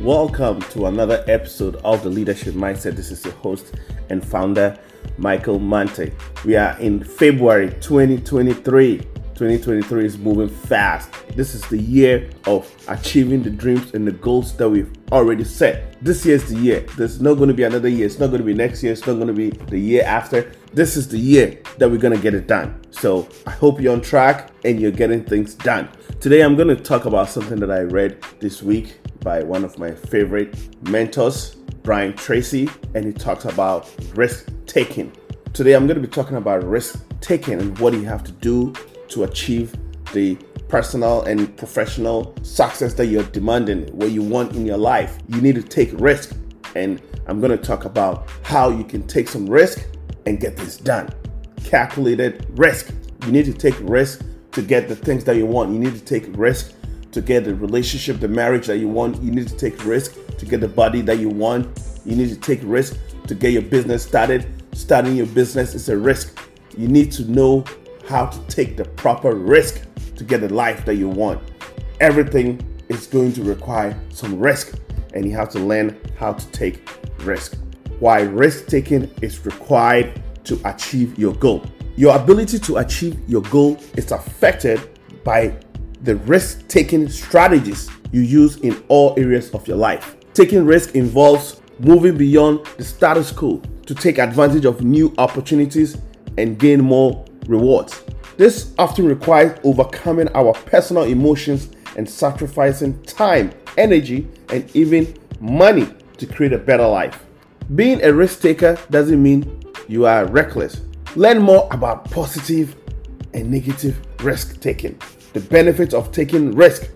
Welcome to another episode of the Leadership Mindset. This is your host and founder, Michael Mante. We are in February 2023. 2023 is moving fast. This is the year of achieving the dreams and the goals that we've already set. This year is the year. There's not going to be another year. It's not going to be next year. It's not going to be the year after. This is the year that we're going to get it done. So I hope you're on track and you're getting things done. Today, I'm going to talk about something that I read this week by one of my favorite mentors, Brian Tracy, and he talks about risk taking. Today, I'm going to be talking about risk taking and what you have to do to achieve the personal and professional success that you're demanding, what you want in your life. You need to take risk, and I'm going to talk about how you can take some risk and get this done. Calculated risk. You need to take risk to get the things that you want. You need to take risk to get the relationship, the marriage that you want. You need to take risk to get the body that you want. You need to take risk to get your business started. Starting your business is a risk. You need to know how to take the proper risk to get the life that you want. Everything is going to require some risk, and you have to learn how to take risk. Why risk taking is required to achieve your goal. Your ability to achieve your goal is affected by the risk taking strategies you use in all areas of your life. Taking risk involves moving beyond the status quo to take advantage of new opportunities and gain more rewards. This often requires overcoming our personal emotions and sacrificing time, energy, and even money to create a better life. Being a risk taker doesn't mean you are reckless. Learn more about positive and negative risk taking the benefits of taking risk,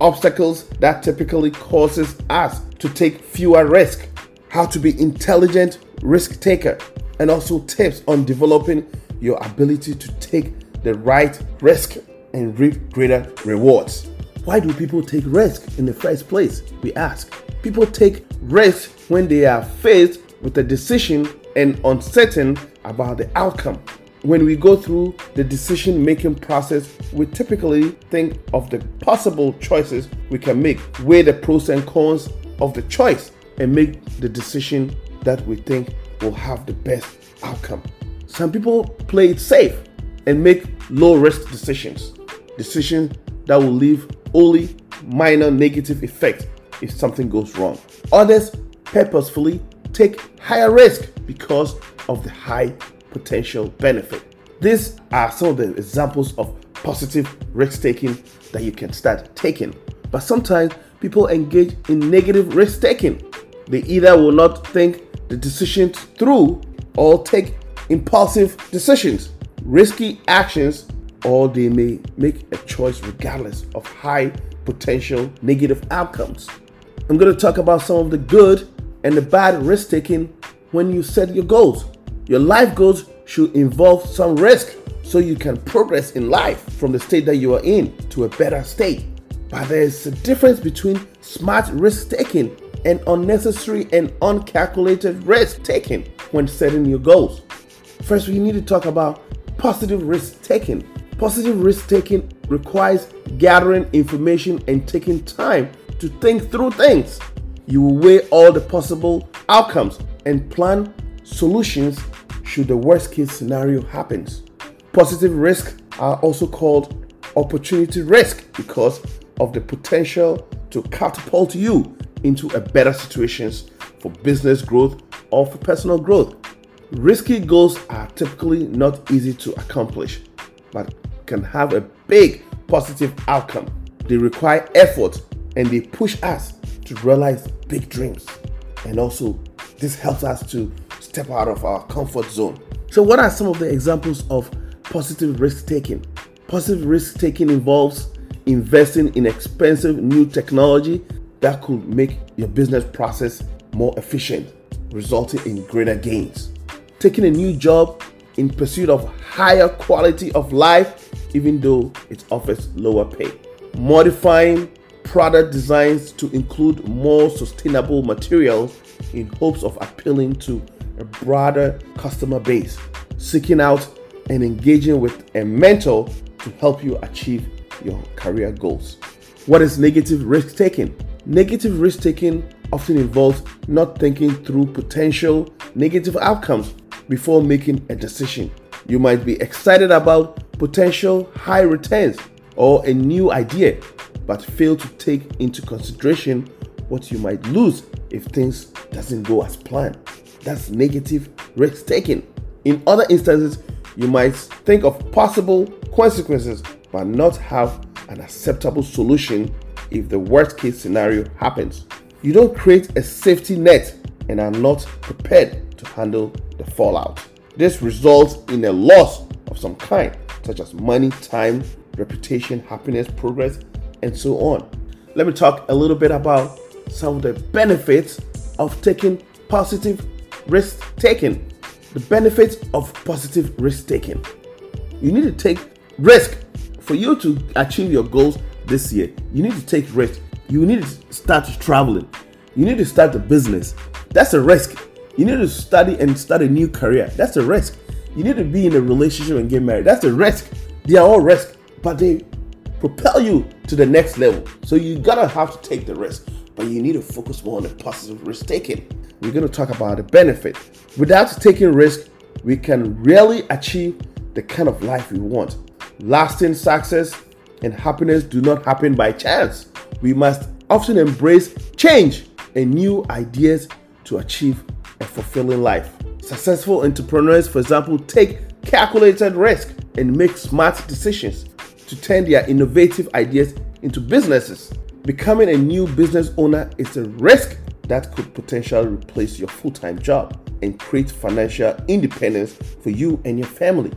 obstacles that typically causes us to take fewer risk, how to be intelligent risk taker, and also tips on developing your ability to take the right risk and reap greater rewards. Why do people take risk in the first place? We ask. People take risk when they are faced with a decision and uncertain about the outcome when we go through the decision making process, we typically think of the possible choices we can make, weigh the pros and cons of the choice, and make the decision that we think will have the best outcome. Some people play it safe and make low risk decisions, decisions that will leave only minor negative effects if something goes wrong. Others purposefully take higher risk because of the high potential benefit. These are some of the examples of positive risk taking that you can start taking. But sometimes people engage in negative risk taking. They either will not think the decision through or take impulsive decisions, risky actions, or they may make a choice regardless of high potential negative outcomes. I'm going to talk about some of the good and the bad risk taking when you set your goals. Your life goals should involve some risk so you can progress in life from the state that you are in to a better state. But there is a difference between smart risk taking and unnecessary and uncalculated risk taking when setting your goals. First, we need to talk about positive risk taking. Positive risk taking requires gathering information and taking time to think through things. You will weigh all the possible outcomes and plan solutions should the worst case scenario happens. Positive risks are also called opportunity risk because of the potential to catapult you into a better situations for business growth or for personal growth. Risky goals are typically not easy to accomplish, but can have a big positive outcome. They require effort and they push us to realize big dreams. And also, this helps us to step out of our comfort zone. So, what are some of the examples of positive risk taking? Positive risk taking involves investing in expensive new technology that could make your business process more efficient, resulting in greater gains. Taking a new job in pursuit of higher quality of life, even though it offers lower pay. Modifying product designs to include more sustainable materials in hopes of appealing to a broader customer base, seeking out and engaging with a mentor to help you achieve your career goals. What is negative risk taking? Negative risk taking often involves not thinking through potential negative outcomes before making a decision. You might be excited about potential high returns or a new idea, but fail to take into consideration what you might lose if things doesn't go as planned. That's negative risk taking. In other instances, you might think of possible consequences but not have an acceptable solution if the worst case scenario happens. You don't create a safety net and are not prepared to handle the fallout. This results in a loss of some kind, such as money, time, reputation, happiness, progress, and so on. Let me talk a little bit about some of the benefits of taking positive risk taking. The benefits of positive risk taking. You need to take risk for you to achieve your goals this year. You need to take risk. You need to start traveling. You need to start a business. That's a risk. You need to study and start a new career. That's a risk. You need to be in a relationship and get married. That's a risk. They are all risk, but they propel you to the next level. So you gotta have to take the risk, but you need to focus more on the positive risk taking. We're gonna talk about the benefit. Without taking risk, we can rarely achieve the kind of life we want. Lasting success and happiness do not happen by chance. We must often embrace change and new ideas to achieve a fulfilling life. Successful entrepreneurs, for example, take calculated risk and make smart decisions to turn their innovative ideas into businesses. Becoming a new business owner is a risk that could potentially replace your full time job and create financial independence for you and your family.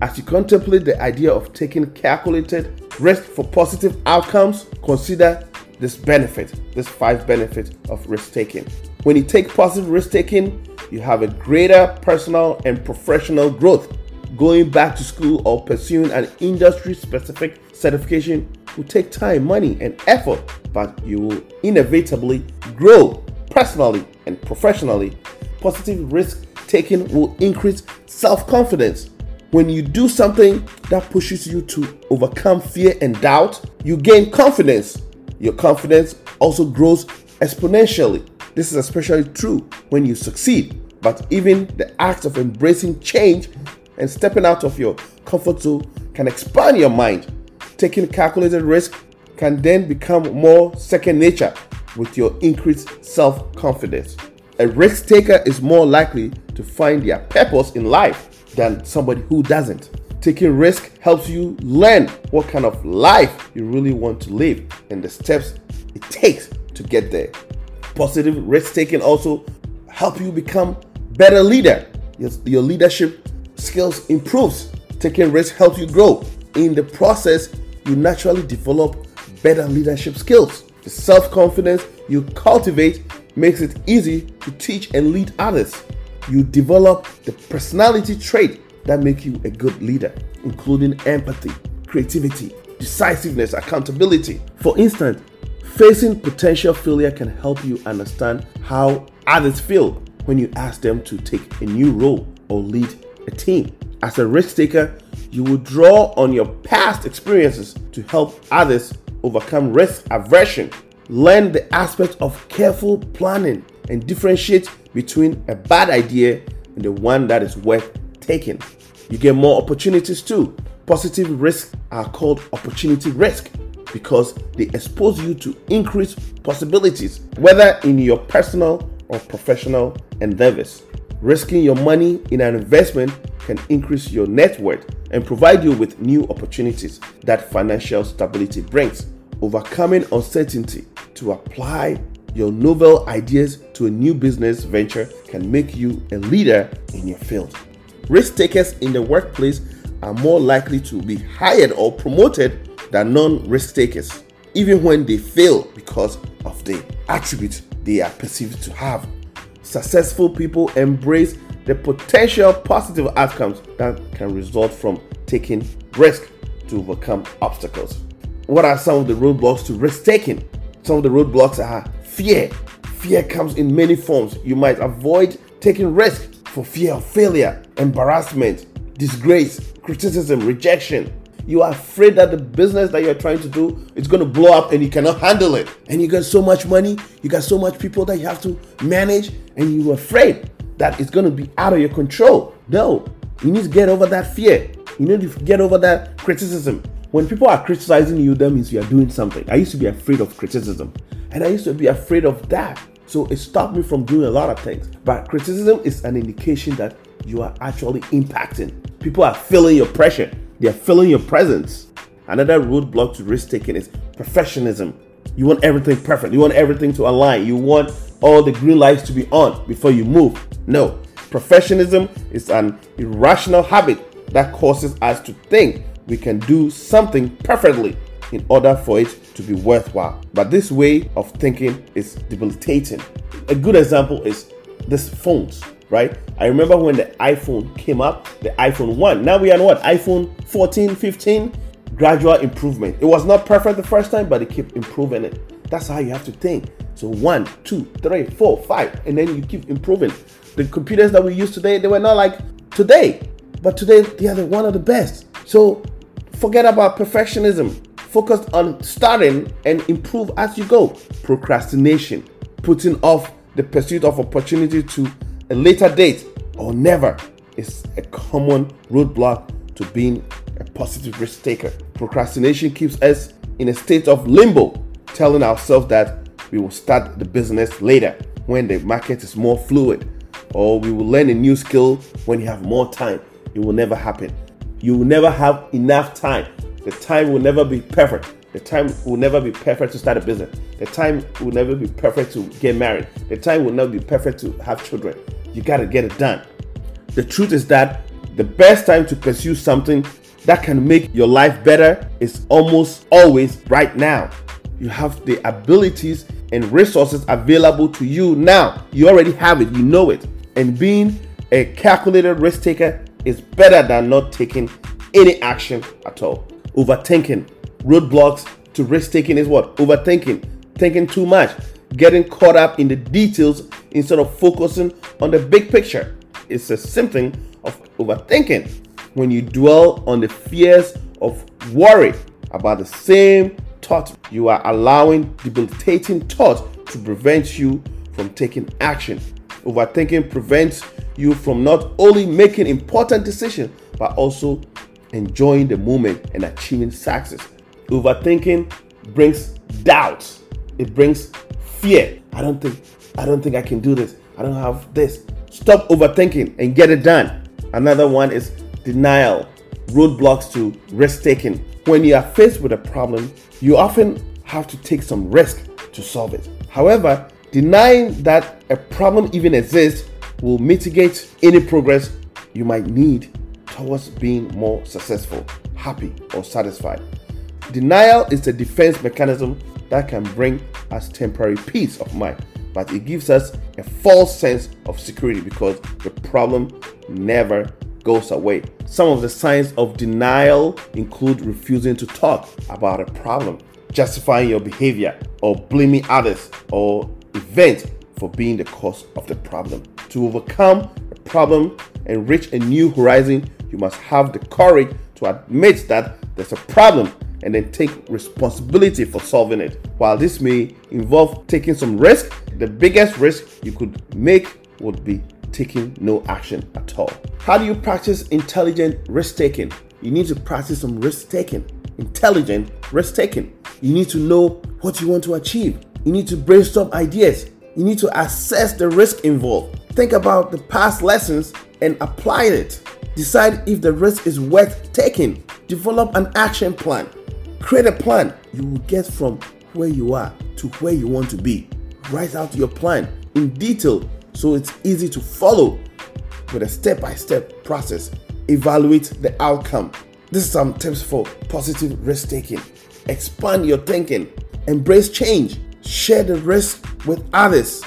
As you contemplate the idea of taking calculated risk for positive outcomes, consider this benefit, this five benefits of risk taking. When you take positive risk taking, you have a greater personal and professional growth going back to school or pursuing an industry specific certification will take time, money, and effort, but you will inevitably grow personally and professionally. Positive risk taking will increase self confidence. When you do something that pushes you to overcome fear and doubt, you gain confidence. Your confidence also grows exponentially. This is especially true when you succeed. But even the act of embracing change and stepping out of your comfort zone can expand your mind. Taking calculated risk can then become more second nature with your increased self confidence. A risk taker is more likely to find their purpose in life than somebody who doesn't. Taking risk helps you learn what kind of life you really want to live and the steps it takes to get there. Positive risk taking also help you become better leader. Your, your leadership skills improves. Taking risk helps you grow. In the process, you naturally develop better leadership skills. The self-confidence you cultivate makes it easy to teach and lead others. You develop the personality trait that make you a good leader, including empathy, creativity, decisiveness, accountability. For instance, facing potential failure can help you understand how others feel when you ask them to take a new role or lead a team. As a risk taker, you will draw on your past experiences to help others overcome risk aversion. Learn the aspect of careful planning and differentiate between a bad idea and the one that is worth taking. You get more opportunities too. Positive risks are called opportunity risk because they expose you to increased possibilities, whether in your personal or professional endeavors. Risking your money in an investment can increase your net worth and provide you with new opportunities that financial stability brings. Overcoming uncertainty to apply your novel ideas to a new business venture can make you a leader in your field. Risk takers in the workplace are more likely to be hired or promoted than non risk takers, even when they fail because of the attributes they are perceived to have. Successful people embrace the potential positive outcomes that can result from taking risk to overcome obstacles. What are some of the roadblocks to risk taking? Some of the roadblocks are fear. Fear comes in many forms. You might avoid taking risk for fear of failure, embarrassment, disgrace, criticism, rejection. You are afraid that the business that you're trying to do is going to blow up and you cannot handle it. And you got so much money, you got so much people that you have to manage, and you're afraid that it's going to be out of your control. No, you need to get over that fear. You need to get over that criticism. When people are criticizing you, that means you are doing something. I used to be afraid of criticism, and I used to be afraid of that. So it stopped me from doing a lot of things. But criticism is an indication that you are actually impacting. People are feeling your pressure, they are feeling your presence. Another roadblock to risk taking is perfectionism. You want everything perfect, you want everything to align, you want all the green lights to be on before you move. No, perfectionism is an irrational habit that causes us to think we can do something perfectly in order for it to be worthwhile. But this way of thinking is debilitating. A good example is this phones, right? I remember when the iPhone came up, the iPhone 1. Now we are on what? iPhone 14, 15, gradual improvement. It was not perfect the first time, but it kept improving it. That's how you have to think. So one, two, three, four, five, and then you keep improving. The computers that we use today, they were not like today, but today they are the, one of the best. So forget about perfectionism. Focus on starting and improve as you go. Procrastination, putting off the pursuit of opportunity to a later date or never is a common roadblock to being a positive risk taker. Procrastination keeps us in a state of limbo, telling ourselves that we will start the business later when the market is more fluid, or we will learn a new skill when you have more time. It will never happen. You will never have enough time. The time will never be perfect. The time will never be perfect to start a business. The time will never be perfect to get married. The time will never be perfect to have children. You got to get it done. The truth is that the best time to pursue something that can make your life better is almost always right now. You have the abilities and resources available to you now. You already have it, you know it. And being a calculated risk taker is better than not taking any action at all. Overthinking, roadblocks to risk taking is what? Overthinking, thinking too much, getting caught up in the details instead of focusing on the big picture. It's a symptom of overthinking. When you dwell on the fears of worry about the same thought, you are allowing debilitating thought to prevent you from taking action. Overthinking prevents you from not only making important decisions but also enjoying the moment and achieving success. Overthinking brings doubt. It brings fear. I don't think I don't think I can do this. I don't have this. Stop overthinking and get it done. Another one is denial. Roadblocks to risk taking. When you are faced with a problem, you often have to take some risk to solve it. However, denying that a problem even exists will mitigate any progress you might need towards being more successful, happy, or satisfied. Denial is a defense mechanism that can bring us temporary peace of mind, but it gives us a false sense of security because the problem never goes away. Some of the signs of denial include refusing to talk about a problem, justifying your behavior, or blaming others or events for being the cause of the problem. To overcome a problem and reach a new horizon, you must have the courage to admit that there's a problem and then take responsibility for solving it. While this may involve taking some risk, the biggest risk you could make would be taking no action at all. How do you practice intelligent risk taking? You need to practice some risk taking, intelligent risk taking. You need to know what you want to achieve. You need to brainstorm ideas. You need to assess the risk involved. Think about the past lessons and apply it. Decide if the risk is worth taking. Develop an action plan. Create a plan. You will get from where you are to where you want to be. Write out your plan in detail so it's easy to follow with a step by step process. Evaluate the outcome. This is some tips for positive risk taking. Expand your thinking. Embrace change. Share the risk with others.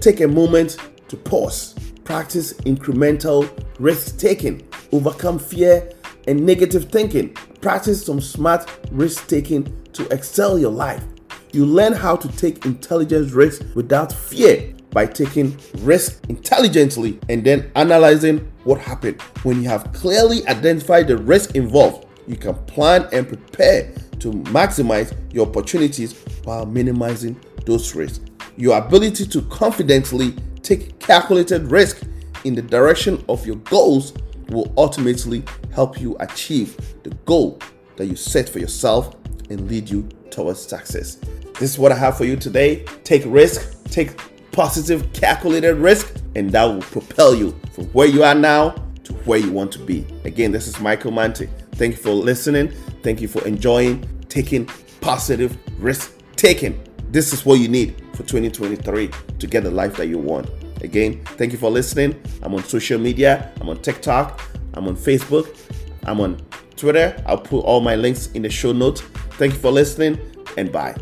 Take a moment to pause. Practice incremental risk taking. Overcome fear and negative thinking. Practice some smart risk taking to excel your life. You learn how to take intelligent risks without fear by taking risk intelligently and then analyzing what happened. When you have clearly identified the risk involved, you can plan and prepare to maximize your opportunities while minimizing those risks. Your ability to confidently take calculated risk in the direction of your goals will ultimately help you achieve the goal that you set for yourself and lead you towards success. This is what I have for you today. Take risk, take positive calculated risk, and that will propel you from where you are now to where you want to be. Again, this is Michael Mante. Thank you for listening. Thank you for enjoying taking positive risk taking. This is what you need for 2023 to get the life that you want. Again, thank you for listening. I'm on social media. I'm on TikTok. I'm on Facebook. I'm on Twitter. I'll put all my links in the show notes. Thank you for listening and bye.